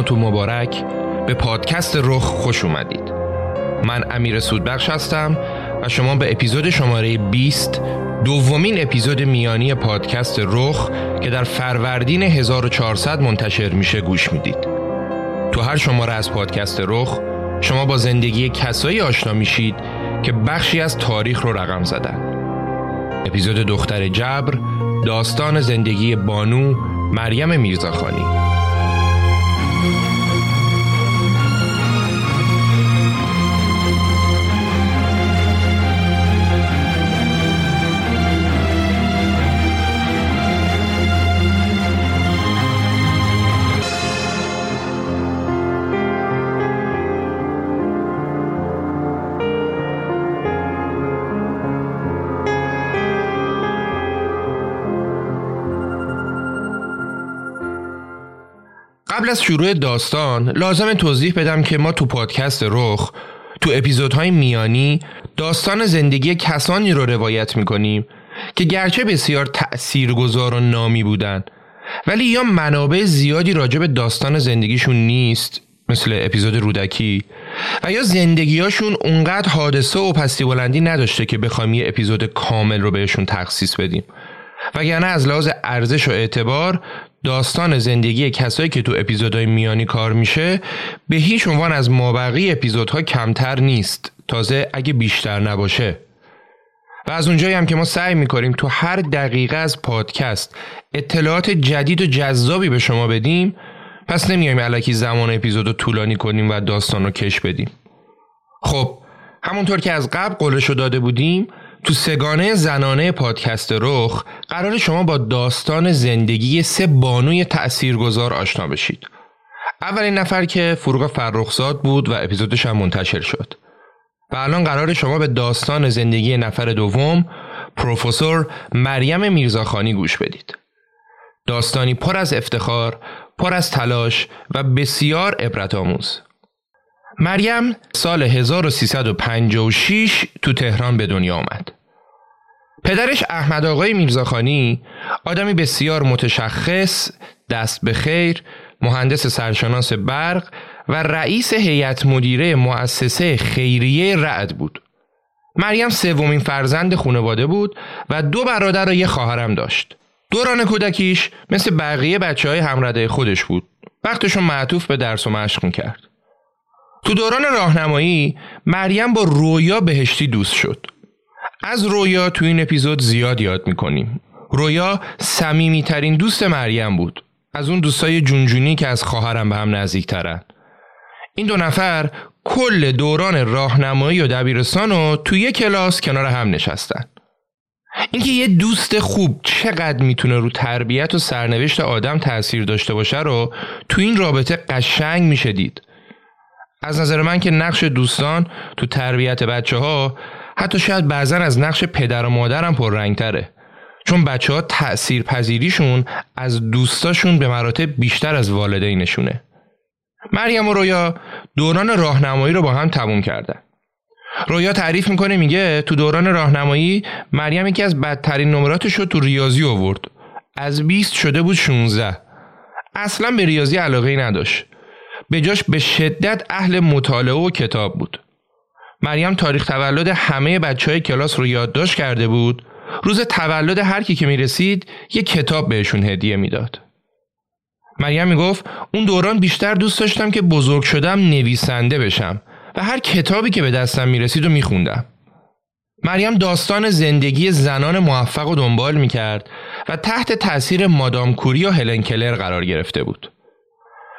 سلام سال نو تو مبارک به پادکست رخ خوش اومدید. من امیر سودبخش هستم و شما به اپیزود شماره 20 دومین اپیزود میانی پادکست رخ که در فروردین 1400 منتشر میشه گوش می‌دید. تو هر شماره از پادکست رخ شما با زندگی کسایی آشنا میشید که بخشی از تاریخ رو رقم زدن. اپیزود دختر جبر داستان زندگی بانو مریم میرزاخانی. از شروع داستان لازم توضیح بدم که ما تو پادکست رخ تو اپیزودهای میانی داستان زندگی کسانی رو روایت می‌کنیم که گرچه بسیار تأثیرگذار و نامی بودن ولی یا منابع زیادی راجع به داستان زندگیشون نیست مثل اپیزود رودکی و یا زندگیاشون اونقدر حادثه و پستی بلندی نداشته که بخوایم یه اپیزود کامل رو بهشون تخصیص بدیم. وگرنه از لحاظ ارزش و اعتبار داستان زندگی کسایی که تو اپیزودهای میانی کار میشه به هیچ عنوان از مابقی اپیزودها کمتر نیست. تازه اگه بیشتر نباشه. و از اونجایی هم که ما سعی می‌کنیم تو هر دقیقه از پادکست اطلاعات جدید و جذابی به شما بدیم پس نمیایم علکی زمان اپیزود رو طولانی کنیم و داستان رو کش بدیم. خب همونطور که از قبل قولش داده بودیم تو سگانه زنانه پادکست رخ قرار شما با داستان زندگی سه بانوی تأثیرگذار آشنا بشید. اولین نفر که فروغ فرخزاد بود و اپیزودش هم منتشر شد. و الان قرار شما به داستان زندگی نفر دوم پروفسور مریم میرزاخانی گوش بدید. داستانی پر از افتخار، پر از تلاش و بسیار عبرت آموز. مریم سال 1356 تو تهران به دنیا آمد. پدرش احمد آقای میرزاخانی آدمی بسیار متشخص، دست به خیر، مهندس سرشناس برق و رئیس هیئت مدیره مؤسسه خیریه رعد بود. مریم سومین فرزند خانواده بود و دو برادر و یه خواهرم داشت. دوران کودکیش مثل بقیه بچه های همرده خودش بود. وقتشون معطوف به درس و مشق می‌کرد. تو دوران راهنمایی مریم با رویا بهشتی دوست شد. از رویا تو این اپیزود زیاد یاد می‌کنیم. رویا سمیمی ترین دوست مریم بود. از اون دوستای جونجونی که از خواهرم به هم نزدیک ترن. این دو نفر کل دوران راهنمایی و دبیرستان رو توی کلاس کنار هم نشستن. اینکه یه دوست خوب چقدر می‌تونه رو تربیت و سرنوشت آدم تاثیر داشته باشه رو تو این رابطه قشنگ میشه دید. از نظر من که نقش دوستان تو تربیت بچه ها حتی شاید بعضا از نقش پدر و مادرم پررنگ تره چون بچه ها تأثیر پذیریشون از دوستاشون به مراتب بیشتر از والدینشونه. مریم و رویا دوران راهنمایی رو با هم تموم کردن. رویا تعریف می‌کنه میگه تو دوران راهنمایی مریم یکی از بدترین نمراتش رو تو ریاضی آورد. از 20 شده بود 16 اصلا به ریاضی علاقه نداشت. به جاش به شدت اهل مطالعه و کتاب بود. مریم تاریخ تولد همه بچه های کلاس رو یادداشت کرده بود. روز تولد هر کی که می‌رسید یه کتاب بهشون هدیه می‌داد. مریم می‌گفت اون دوران بیشتر دوست داشتم که بزرگ شدم نویسنده بشم و هر کتابی که به دستم می‌رسید و میخوندم. مریم داستان زندگی زنان موفق و دنبال می‌کرد و تحت تاثیر مادام کوری و هلن کلر قرار گرفته بود.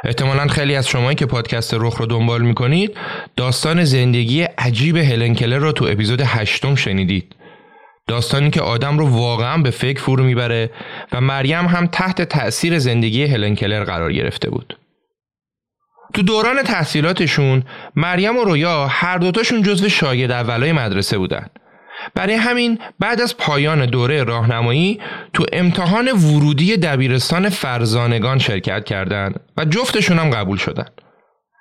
احتمالا خیلی از شمایی که پادکست رخ رو دنبال می‌کنید داستان زندگی عجیب هلن کلر رو تو اپیزود هشتم شنیدید. داستانی که آدم رو واقعا به فکر فرو می‌بره و مریم هم تحت تأثیر زندگی هلن کلر قرار گرفته بود. تو دوران تحصیلاتشون مریم و رویا هر دوتاشون جزو شاگرد اولای مدرسه بودن. برای همین بعد از پایان دوره راهنمایی تو امتحان ورودی دبیرستان فرزانگان شرکت کردند و جفتشون هم قبول شدن.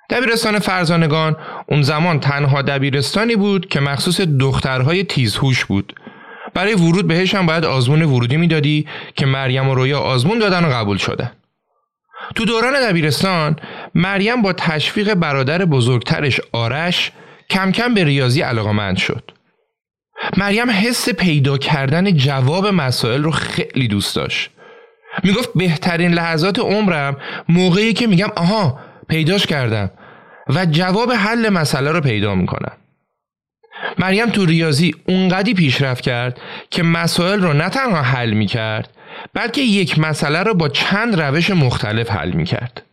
دبیرستان فرزانگان اون زمان تنها دبیرستانی بود که مخصوص دخترهای تیزهوش بود. برای ورود بهش هم باید آزمون ورودی می‌دادی که مریم و رویا آزمون دادن و قبول شدن. تو دوران دبیرستان مریم با تشویق برادر بزرگترش آرش کم کم به ریاضی علاقمند شد. مریم حس پیدا کردن جواب مسائل رو خیلی دوست داشت می‌گفت بهترین لحظات عمرم موقعی که میگم آها پیداش کردم و جواب حل مسئله رو پیدا می‌کنم مریم تو ریاضی اونقدی پیشرفت کرد که مسائل رو نه تنها حل می کرد بلکه یک مسئله رو با چند روش مختلف حل می کرد.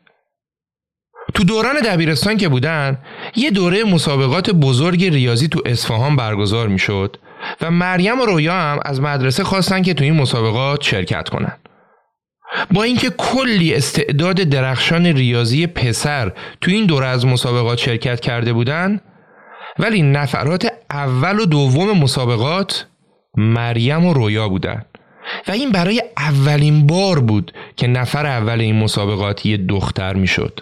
تو دوران دبیرستان که بودن یه دوره مسابقات بزرگ ریاضی تو اصفهان برگزار می شد و مریم و رویا هم از مدرسه خواستن که تو این مسابقات شرکت کنن. با اینکه کلی استعداد درخشان ریاضی پسر تو این دوره از مسابقات شرکت کرده بودن ولی نفرات اول و دوم مسابقات مریم و رویا بودن و این برای اولین بار بود که نفر اول این مسابقات یه دختر می‌شد.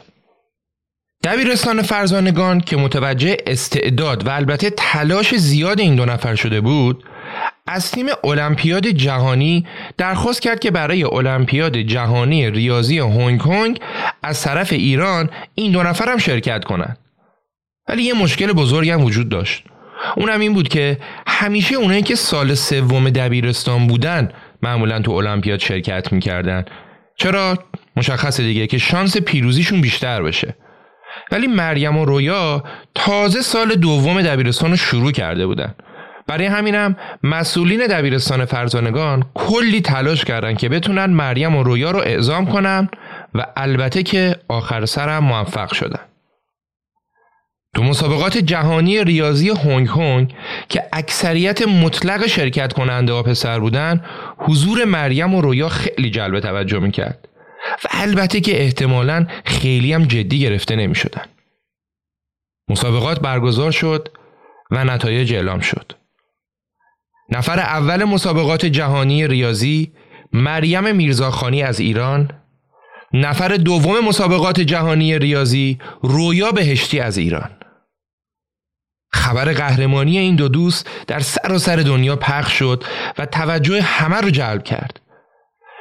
دبیرستان فرزانگان که متوجه استعداد و البته تلاش زیاد این دو نفر شده بود از تیم المپیاد جهانی درخواست کرد که برای المپیاد جهانی ریاضی هنگ کنگ از طرف ایران این دو نفر هم شرکت کنند. ولی یه مشکل بزرگی هم وجود داشت. اونم این بود که همیشه اونایی که سال سوم دبیرستان بودن معمولا تو المپیاد شرکت می‌کردن. چرا؟ مشخصه دیگه که شانس پیروزیشون بیشتر بشه. ولی مریم و رویا تازه سال دوم دبیرستان رو شروع کرده بودن. برای همینم مسئولین دبیرستان فرزانگان کلی تلاش کردن که بتونن مریم و رویا رو اعزام کنن و البته که آخر سرم موفق شدن. تو مسابقات جهانی ریاضی هنگ کنگ که اکثریت مطلق شرکت کننده ها پسر بودن حضور مریم و رویا خیلی جلب توجه می‌کرد. و البته که احتمالا خیلی هم جدی گرفته نمی شدن. مسابقات برگزار شد و نتایج اعلام شد. نفر اول مسابقات جهانی ریاضی مریم میرزاخانی از ایران نفر دوم مسابقات جهانی ریاضی رویا بهشتی از ایران خبر قهرمانی این دو دوست در سراسر دنیا پخش شد و توجه همه رو جلب کرد.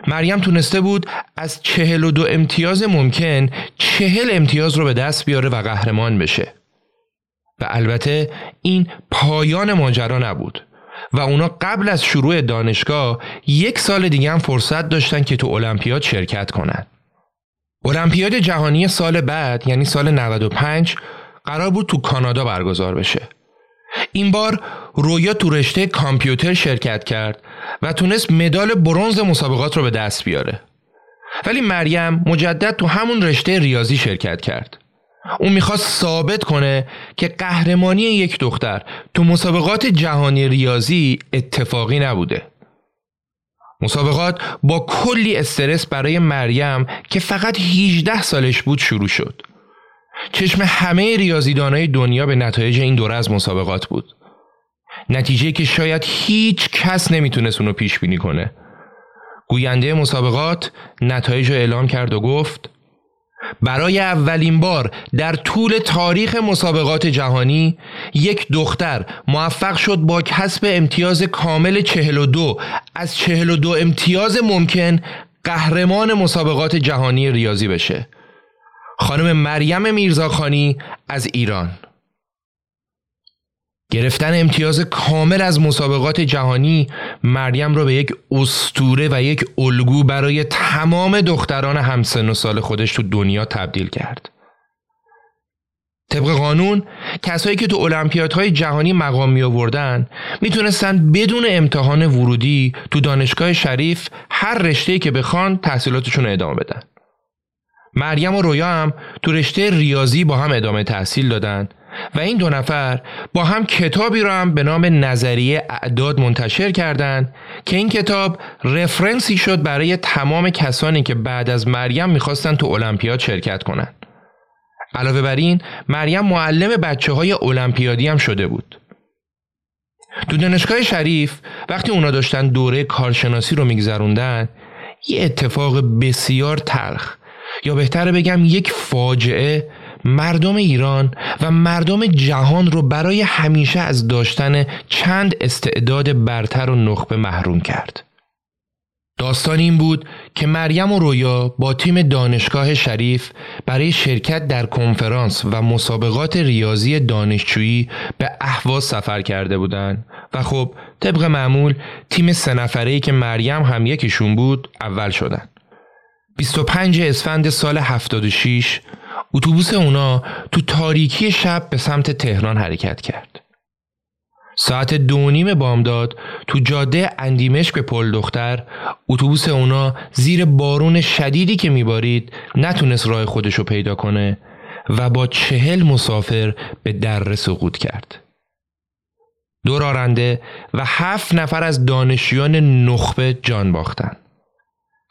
مریم تونسته بود از چهل و دو امتیاز ممکن چهل امتیاز رو به دست بیاره و قهرمان بشه. و البته این پایان ماجرا نبود و اونا قبل از شروع دانشگاه یک سال دیگه هم فرصت داشتن که تو المپیاد شرکت کنند. المپیاد جهانی سال بعد یعنی سال 95 قرار بود تو کانادا برگزار بشه این بار رویا تو رشته کامپیوتر شرکت کرد و تونست مدال برونز مسابقات رو به دست بیاره. ولی مریم مجدد تو همون رشته ریاضی شرکت کرد. اون می‌خواست ثابت کنه که قهرمانی یک دختر تو مسابقات جهانی ریاضی اتفاقی نبوده. مسابقات با کلی استرس برای مریم که فقط 18 سالش بود شروع شد. چشم همه ریاضیدانای دنیا به نتایج این دوره از مسابقات بود. نتیجه که شاید هیچ کس نمی‌تونست اونو پیش بینی کنه. گوینده مسابقات نتایج رو اعلام کرد و گفت برای اولین بار در طول تاریخ مسابقات جهانی یک دختر موفق شد با کسب امتیاز کامل 42 از 42 امتیاز ممکن قهرمان مسابقات جهانی ریاضی بشه. خانم مریم میرزاخانی از ایران گرفتن امتیاز کامل از مسابقات جهانی مریم را به یک استوره و یک الگو برای تمام دختران همسن و سال خودش تو دنیا تبدیل کرد. طبق قانون کسایی که تو المپیادهای جهانی مقام می آوردن می‌تونستن بدون امتحان ورودی تو دانشگاه شریف هر رشته که بخوان تحصیلاتشون ادامه بدن. مریم و رویا هم تو رشته ریاضی با هم ادامه تحصیل دادن و این دو نفر با هم کتابی را هم به نام نظریه اعداد منتشر کردند که این کتاب رفرنسی شد برای تمام کسانی که بعد از مریم می‌خواستن تو المپیاد شرکت کنند. علاوه بر این مریم معلم بچه های المپیادی هم شده بود. تو دانشگاه شریف وقتی اونا داشتن دوره کارشناسی رو میگذروندن یه اتفاق بسیار تلخ یا بهتره بگم یک فاجعه مردم ایران و مردم جهان رو برای همیشه از داشتن چند استعداد برتر و نخبه محروم کرد. داستان این بود که مریم و رویا با تیم دانشگاه شریف برای شرکت در کنفرانس و مسابقات ریاضی دانشجویی به اهواز سفر کرده بودند و خب طبق معمول تیم سه نفره که مریم هم یکیشون بود اول شدن. 25 اسفند سال 76 اتوبوس اونا تو تاریکی شب به سمت تهران حرکت کرد. ساعت دو نیم بامداد تو جاده اندیمش به پل دختر اتوبوس اونا زیر بارون شدیدی که میبارید نتونست راه خودشو پیدا کنه و با چهل مسافر به در سقوط کرد. دو راننده و هفت نفر از دانشیان نخبه جان باختند.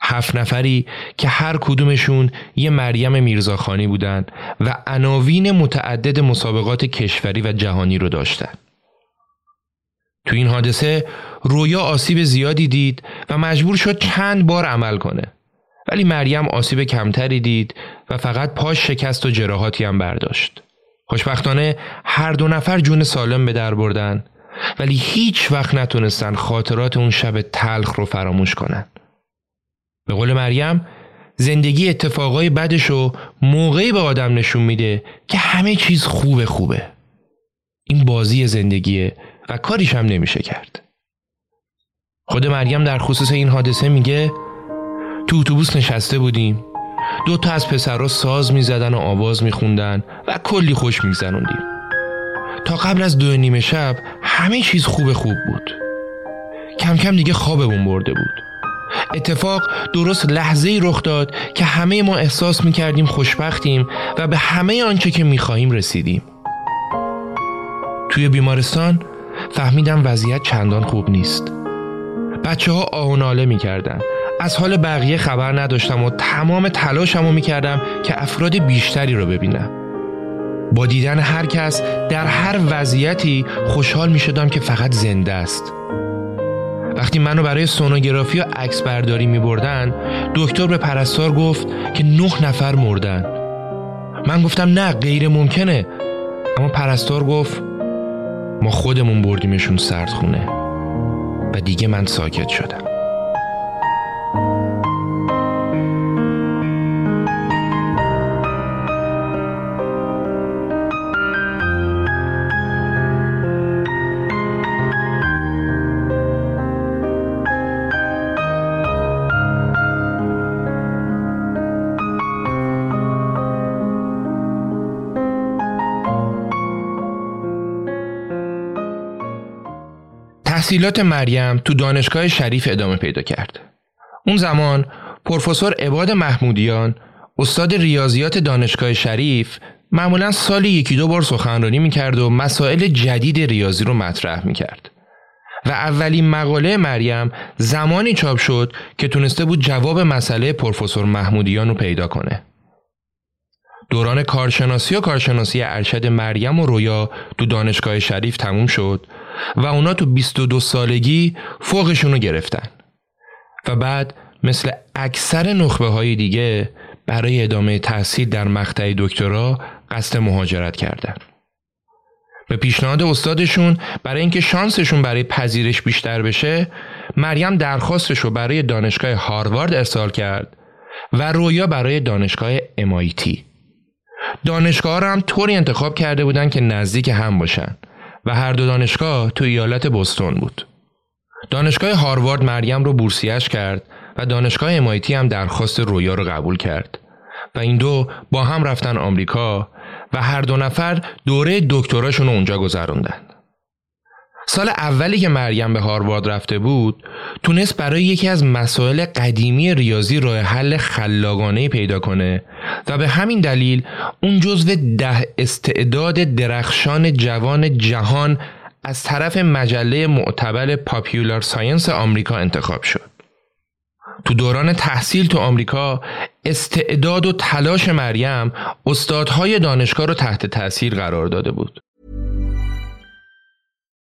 هفت نفری که هر کدومشون یه مریم میرزاخانی بودند و عناوین متعدد مسابقات کشوری و جهانی رو داشتن. تو این حادثه رویا آسیب زیادی دید و مجبور شد چند بار عمل کنه. ولی مریم آسیب کمتری دید و فقط پاش شکست و جراحاتی هم برداشت. خوشبختانه هر دو نفر جون سالم به در بردن ولی هیچ وقت نتونستن خاطرات اون شب تلخ رو فراموش کنن. به قول مریم زندگی اتفاقای بدشو موقعی به آدم نشون میده که همه چیز خوبه خوبه. این بازی زندگیه و کاریش هم نمیشه کرد. خود مریم در خصوص این حادثه میگه تو اتوبوس نشسته بودیم. دو تا از پسرها ساز می‌زدن و آواز میخوندن و کلی خوش میزنوندیم تا قبل از دو نیمه شب همه چیز خوب خوب بود. کم کم دیگه خوابمون برده بود. اتفاق درست لحظه رخ داد که همه ما احساس می کردیم خوشبختیم و به همه آنچه که می خواهیم رسیدیم. توی بیمارستان فهمیدم وضعیت چندان خوب نیست. بچه ها آهناله می کردن. از حال بقیه خبر نداشتم و تمام تلاشمو می کردم که افراد بیشتری رو ببینم. با دیدن هر کس در هر وضعیتی خوشحال می شدم که فقط زنده است. وقتی منو برای سونوگرافی و عکس برداری می بردن دکتر به پرستار گفت که نه نفر مردن. من گفتم نه غیر ممکنه. اما پرستار گفت ما خودمون بردیمشون سردخونه. و دیگه من ساکت شدم. تحصیلات مریم تو دانشگاه شریف ادامه پیدا کرد. اون زمان پروفسور عباد محمودیان استاد ریاضیات دانشگاه شریف معمولا سالی یکی دو بار سخنرانی می‌کرد و مسائل جدید ریاضی رو مطرح می‌کرد. و اولین مقاله مریم زمانی چاپ شد که تونسته بود جواب مسئله پروفسور محمودیان رو پیدا کنه. دوران کارشناسی و کارشناسی ارشد مریم و رویا تو دانشگاه شریف تموم شد و اونا تو 22 سالگی فوقشون رو گرفتن. و بعد مثل اکثر نخبه های دیگه برای ادامه تحصیل در مقطع دکترا قصد مهاجرت کردند. به پیشنهاد استادشون برای اینکه شانسشون برای پذیرش بیشتر بشه مریم درخواستش رو برای دانشگاه هاروارد ارسال کرد و رویا برای دانشگاه MIT دانشگاه رو هم طوری انتخاب کرده بودن که نزدیک هم باشن. و هر دو دانشگاه تو ایالت بوستون بود دانشگاه هاروارد مریم رو بورسیش کرد و دانشگاه MIT هم درخواست رویا رو قبول کرد و این دو با هم رفتن آمریکا و هر دو نفر دوره دکتراشون رو اونجا گذروندن. سال اولی که مریم به هاروارد رفته بود تونست برای یکی از مسائل قدیمی ریاضی راه حل خلاقانه پیدا کنه و به همین دلیل اون جزو ده استعداد درخشان جوان جهان از طرف مجله معتبر پاپیولار ساینس آمریکا انتخاب شد. تو دوران تحصیل تو آمریکا استعداد و تلاش مریم استادهای دانشگاه رو تحت تاثیر قرار داده بود.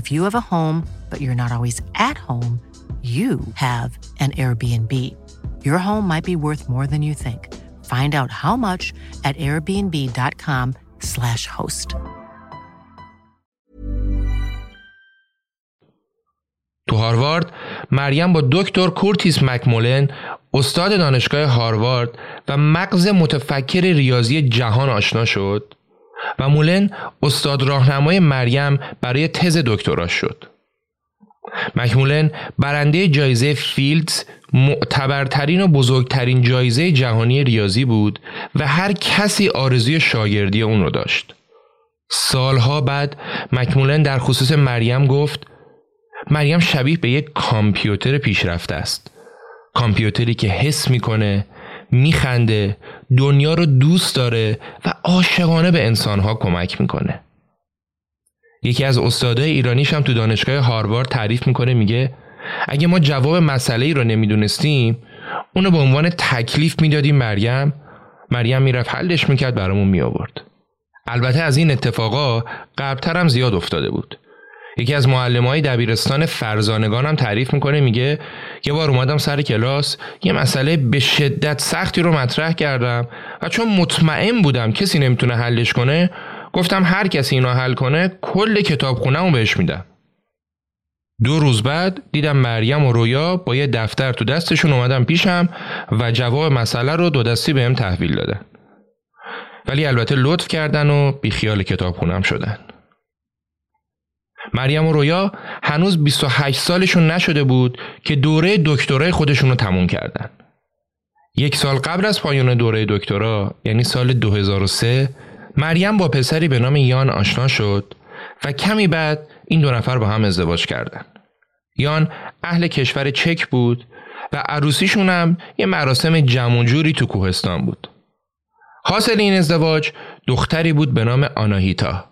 If you have a home, but you're not always at home, you have an Airbnb. Your home might be worth more than you think. Find out how much at airbnb.com/slash host. تو هاروارد مریم با دکتر کورتیس مکمولن استاد دانشگاه هاروارد و مغز متفکر ریاضی جهان آشنا شد و مولن استاد راهنمای مریم برای تز دکتراش شد. مکمولن برنده جایزه فیلدز معتبرترین و بزرگترین جایزه جهانی ریاضی بود و هر کسی آرزوی شاگردی اون رو داشت. سالها بعد مکمولن در خصوص مریم گفت مریم شبیه به یک کامپیوتر پیشرفته است. کامپیوتری که حس می‌کنه، میخنده، دنیا رو دوست داره و عاشقانه به انسانها کمک می‌کنه. یکی از استادای ایرانیش هم تو دانشگاه هاروارد تعریف می‌کنه میگه اگه ما جواب مسئله ای رو نمی‌دونستیم اونو به عنوان تکلیف می‌دادیم مریم. مریم می‌رفت حلش می‌کرد برامون میآورد. البته از این اتفاقا قبلتر هم زیاد افتاده بود. یکی از معلم های دبیرستان فرزانگان هم تعریف می‌کنه میگه یه بار اومدم سر کلاس یه مسئله به شدت سختی رو مطرح کردم و چون مطمئن بودم کسی نمی‌تونه حلش کنه گفتم هر کسی اینو حل کنه کل کتاب رو بهش میدم. دو روز بعد دیدم مریم و رویا با یه دفتر تو دستشون اومدم پیشم و جواب مسئله رو دو دستی بهم تحویل دادن. ولی البته لطف کردن و بیخیال کتاب خونم شدن. مریم و رویا هنوز 28 سالشون نشده بود که دوره دکترای خودشون رو تموم کردن یک سال قبل از پایان دوره دکترا یعنی سال 2003 مریم با پسری به نام یان آشنا شد و کمی بعد این دو نفر با هم ازدواج کردند. یان اهل کشور چک بود و عروسیشون هم یه مراسم جمع تو کوهستان بود. حاصل این ازدواج دختری بود به نام آناهیتا.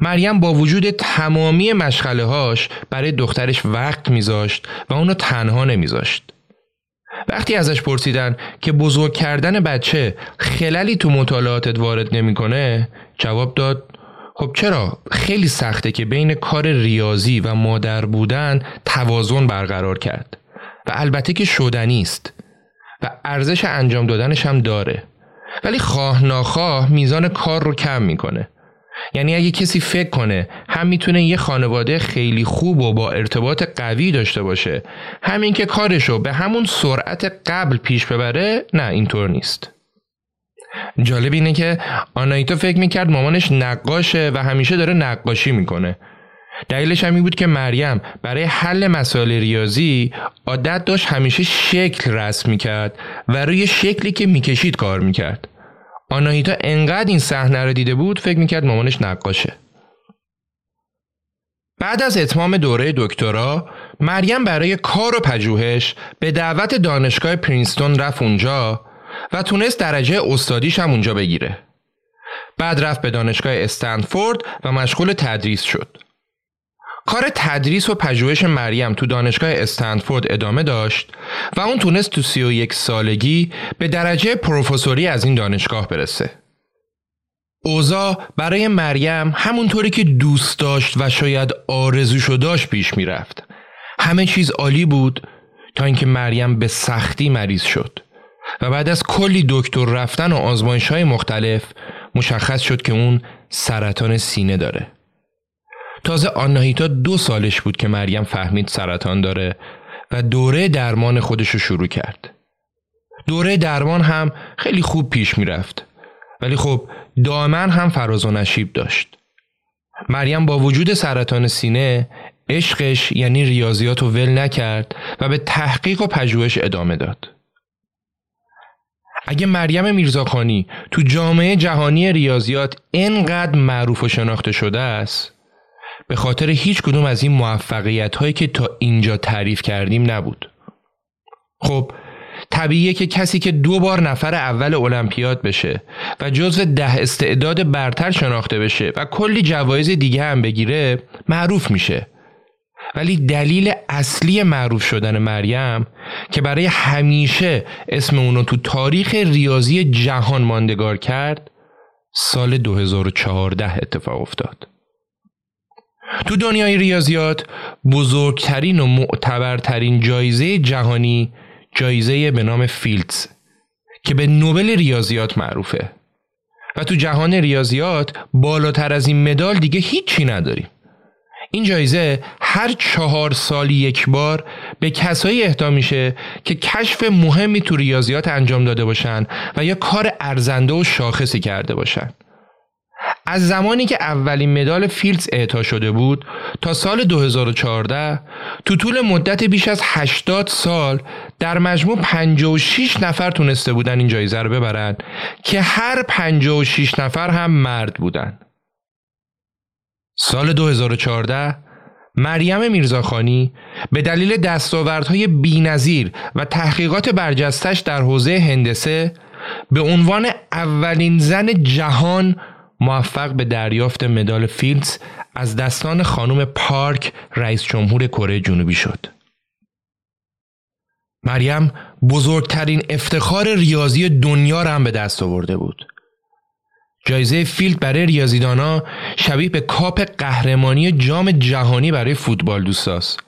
مریم با وجود تمامی مشغله هاش برای دخترش وقت میذاشت و اونو تنها نمیذاشت. وقتی ازش پرسیدن که بزرگ کردن بچه خللی تو مطالعاتت وارد نمی‌کنه جواب داد خب چرا؟ خیلی سخته که بین کار ریاضی و مادر بودن توازن برقرار کرد. و البته که شدنی است و ارزش انجام دادنش هم داره. ولی خواه ناخواه میزان کار رو کم می‌کنه. یعنی اگه کسی فکر کنه هم می‌تونه یه خانواده خیلی خوب و با ارتباط قوی داشته باشه همین که کارشو به همون سرعت قبل پیش ببره نه اینطور نیست. جالب اینه که آنایتا فکر می‌کرد مامانش نقاشه و همیشه داره نقاشی می‌کنه. دلیلش هم این بود که مریم برای حل مسائل ریاضی عادت داشت همیشه شکل رسم می‌کرد و روی شکلی که می‌کشید کار می‌کرد. آناهیتا انقدر این صحنه رو دیده بود فکر می‌کرد مامانش نقاشه بعد از اتمام دوره دکترا مریم برای کار و پژوهش به دعوت دانشگاه پرینستون رفت اونجا و تونست درجه استادیش هم اونجا بگیره. بعد رفت به دانشگاه استنفورد و مشغول تدریس شد. کار تدریس و پژوهش مریم تو دانشگاه استنفورد ادامه داشت و اون تونست تو سی و یک سالگی به درجه پروفسوری از این دانشگاه برسه. اوزا برای مریم همونطوری که دوست داشت و شاید آرزوشو داشت پیش می‌رفت. همه چیز عالی بود تا اینکه مریم به سختی مریض شد و بعد از کلی دکتر رفتن و آزمایش های مختلف مشخص شد که اون سرطان سینه داره. تازه آناهیتا دو سالش بود که مریم فهمید سرطان داره و دوره درمان خودش رو شروع کرد. دوره درمان هم خیلی خوب پیش می‌رفت. ولی خب دائما هم فراز و نشیب داشت. مریم با وجود سرطان سینه عشقش یعنی ریاضیات رو ول نکرد و به تحقیق و پژوهش ادامه داد. اگه مریم میرزاخانی تو جامعه جهانی ریاضیات اینقدر معروف و شناخته شده است به خاطر هیچ کدوم از این موفقیت هایی که تا اینجا تعریف کردیم نبود. خب طبیعیه که کسی که دو بار نفر اول المپیاد بشه و جزو ده استعداد برتر شناخته بشه و کلی جوایز دیگه هم بگیره معروف میشه ولی دلیل اصلی معروف شدن مریم که برای همیشه اسم اونو تو تاریخ ریاضی جهان ماندگار کرد سال 2014 اتفاق افتاد تو دنیای ریاضیات بزرگترین و معتبرترین جایزه جهانی جایزه به نام فیلدز که به نوبل ریاضیات معروفه. و تو جهان ریاضیات بالاتر از این مدال دیگه هیچی نداریم. این جایزه هر چهار سالی یک بار به کسایی اهدا میشه که کشف مهمی تو ریاضیات انجام داده باشن و یا کار ارزنده و شاخصی کرده باشن. از زمانی که اولین مدال فیلدز اعطا شده بود تا سال 2014 تو طول مدت بیش از 80 سال در مجموع 56 نفر تونسته بودن این جایزه رو ببرن که هر 56 نفر هم مرد بودن. سال 2014 مریم میرزاخانی به دلیل دستاوردهای بینظیر و تحقیقات برجستش در حوزه هندسه به عنوان اولین زن جهان موفق به دریافت مدال فیلدز از دستان خانم پارک رئیس جمهور کره جنوبی شد. مریم بزرگترین افتخار ریاضی دنیا را هم به دست آورده بود. جایزه فیلد برای ریاضیدانا شبیه به کاپ قهرمانی جام جهانی برای فوتبال دوستاست.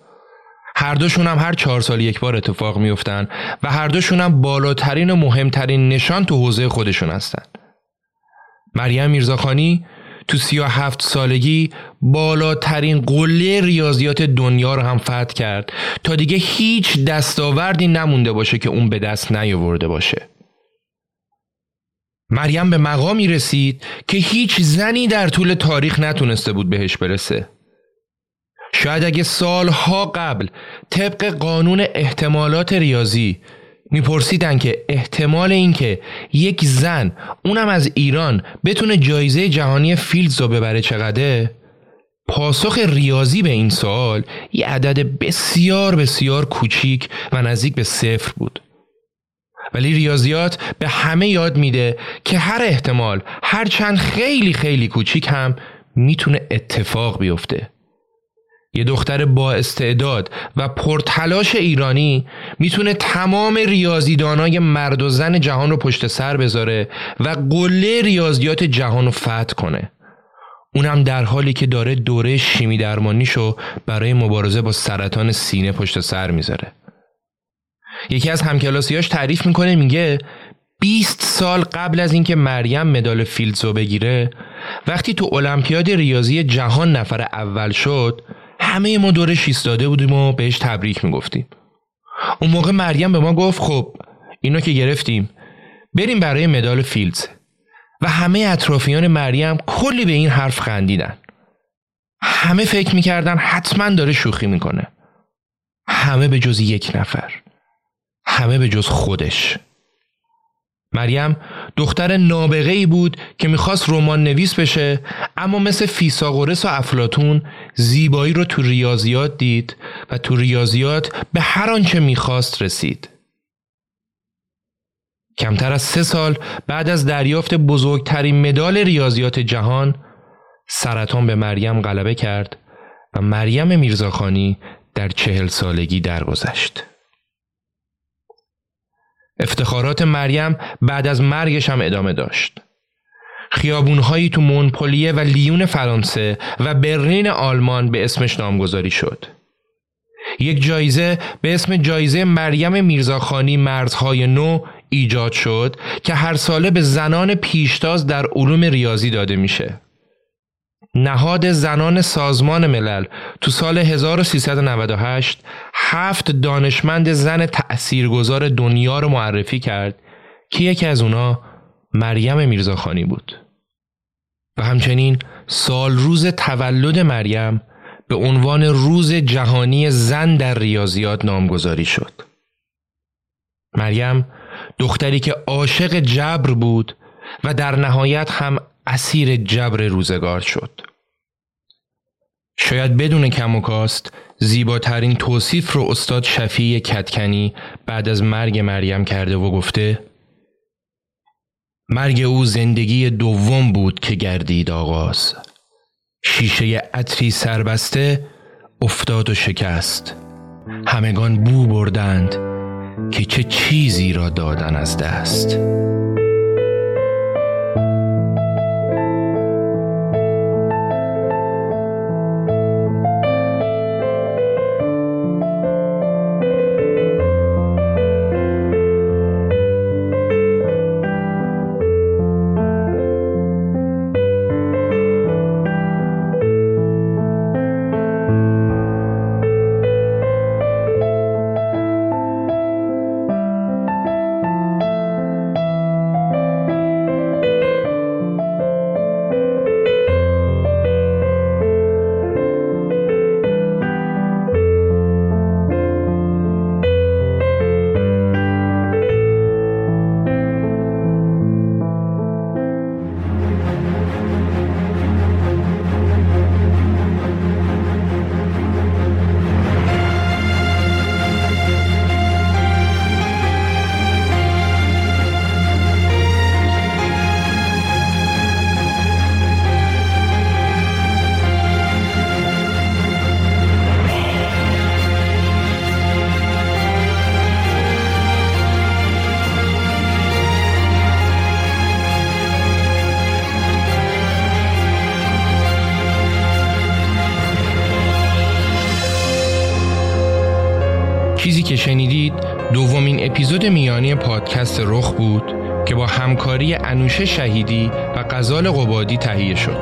هر دوشون هم هر چهار سال یک بار اتفاق میفتن و هر دوشون هم بالاترین و مهمترین نشان تو حوزه خودشون هستند. مریم میرزاخانی تو سی هفت سالگی بالاترین قله ریاضیات دنیا رو هم فتح کرد تا دیگه هیچ دستاوردی نمونده باشه که اون به دست نیاورده باشه. مریم به مقامی رسید که هیچ زنی در طول تاریخ نتونسته بود بهش برسه. شاید اگه سالها قبل طبق قانون احتمالات ریاضی میپرسیدن که احتمال اینکه یک زن اونم از ایران بتونه جایزه جهانی فیلدز رو ببره چقدره؟ پاسخ ریاضی به این سوال یه عدد بسیار بسیار کوچیک و نزدیک به صفر بود. ولی ریاضیات به همه یاد میده که هر احتمال هرچند خیلی خیلی کوچیک هم می‌تونه اتفاق بیفته. یه دختر با استعداد و پرتلاش ایرانی می‌تونه تمام ریاضیدانای مرد و زن جهان رو پشت سر بذاره و قله ریاضیات جهان رو فتح کنه. اونم در حالی که داره دوره شیمی درمانیشو برای مبارزه با سرطان سینه پشت سر می‌ذاره. یکی از همکلاسیاش تعریف می‌کنه میگه 20 سال قبل از اینکه مریم مدال فیلدزو بگیره وقتی تو المپیاد ریاضی جهان نفر اول شد همه ما دورش ایستاده بودیم و بهش تبریک می‌گفتیم. اون موقع مریم به ما گفت خب اینو که گرفتیم بریم برای مدال فیلدز. و همه اطرافیان مریم کلی به این حرف خندیدن. همه فکر می‌کردن حتما داره شوخی می‌کنه. همه به جز یک نفر. همه به جز خودش. مریم دختر نابغه ای بود که می‌خواست رمان نویس بشه اما مثل فیساغورس و افلاتون زیبایی رو تو ریاضیات دید و تو ریاضیات به هر آنچه می‌خواست رسید. کمتر از سه سال بعد از دریافت بزرگترین مدال ریاضیات جهان سرطان به مریم غلبه کرد و مریم میرزاخانی در چهل سالگی درگذشت. افتخارات مریم بعد از مرگش هم ادامه داشت. خیابونهایی تو مونپلیه و لیون فرانسه و برلین آلمان به اسمش نامگذاری شد. یک جایزه به اسم جایزه مریم میرزاخانی مرزهای نو ایجاد شد که هر ساله به زنان پیشتاز در علوم ریاضی داده میشه. نهاد زنان سازمان ملل تو سال 1398 هفت دانشمند زن تأثیرگذار دنیا رو معرفی کرد که یکی از اونا مریم میرزاخانی بود. و همچنین سال روز تولد مریم به عنوان روز جهانی زن در ریاضیات نامگذاری شد. مریم دختری که عاشق جبر بود و در نهایت هم اسیر جبر روزگار شد. شاید بدون کم و کاست زیباترین توصیف رو استاد شفیع کتکنی بعد از مرگ مریم کرده و گفته مرگ او زندگی دوم بود که گردید آغاز. شیشه عطری سربسته افتاد و شکست. همگان بو بردند که چه چیزی را دادن از دست. پادکست رخ بود که با همکاری انوشه شهیدی و غزال قبادی تهیه شد.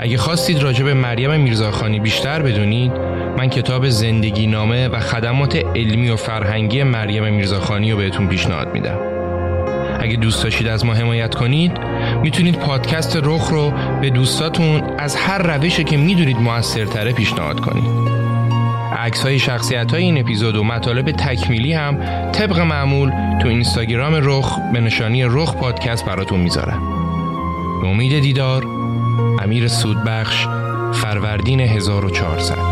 اگه خواستید راجع به مریم میرزاخانی بیشتر بدونید من کتاب زندگی نامه و خدمات علمی و فرهنگی مریم میرزاخانی رو بهتون پیشنهاد میدم. اگه دوست داشتید از ما حمایت کنید می‌تونید پادکست رخ رو به دوستاتون از هر روشی که می‌دونید موثرتره پیشنهاد کنید. عکس های شخصیت های این اپیزود و مطالب تکمیلی هم طبق معمول تو اینستاگرام رخ به نشانی رخ پادکست براتون می‌ذارم. به امید دیدار امیر سودبخش فروردین 1400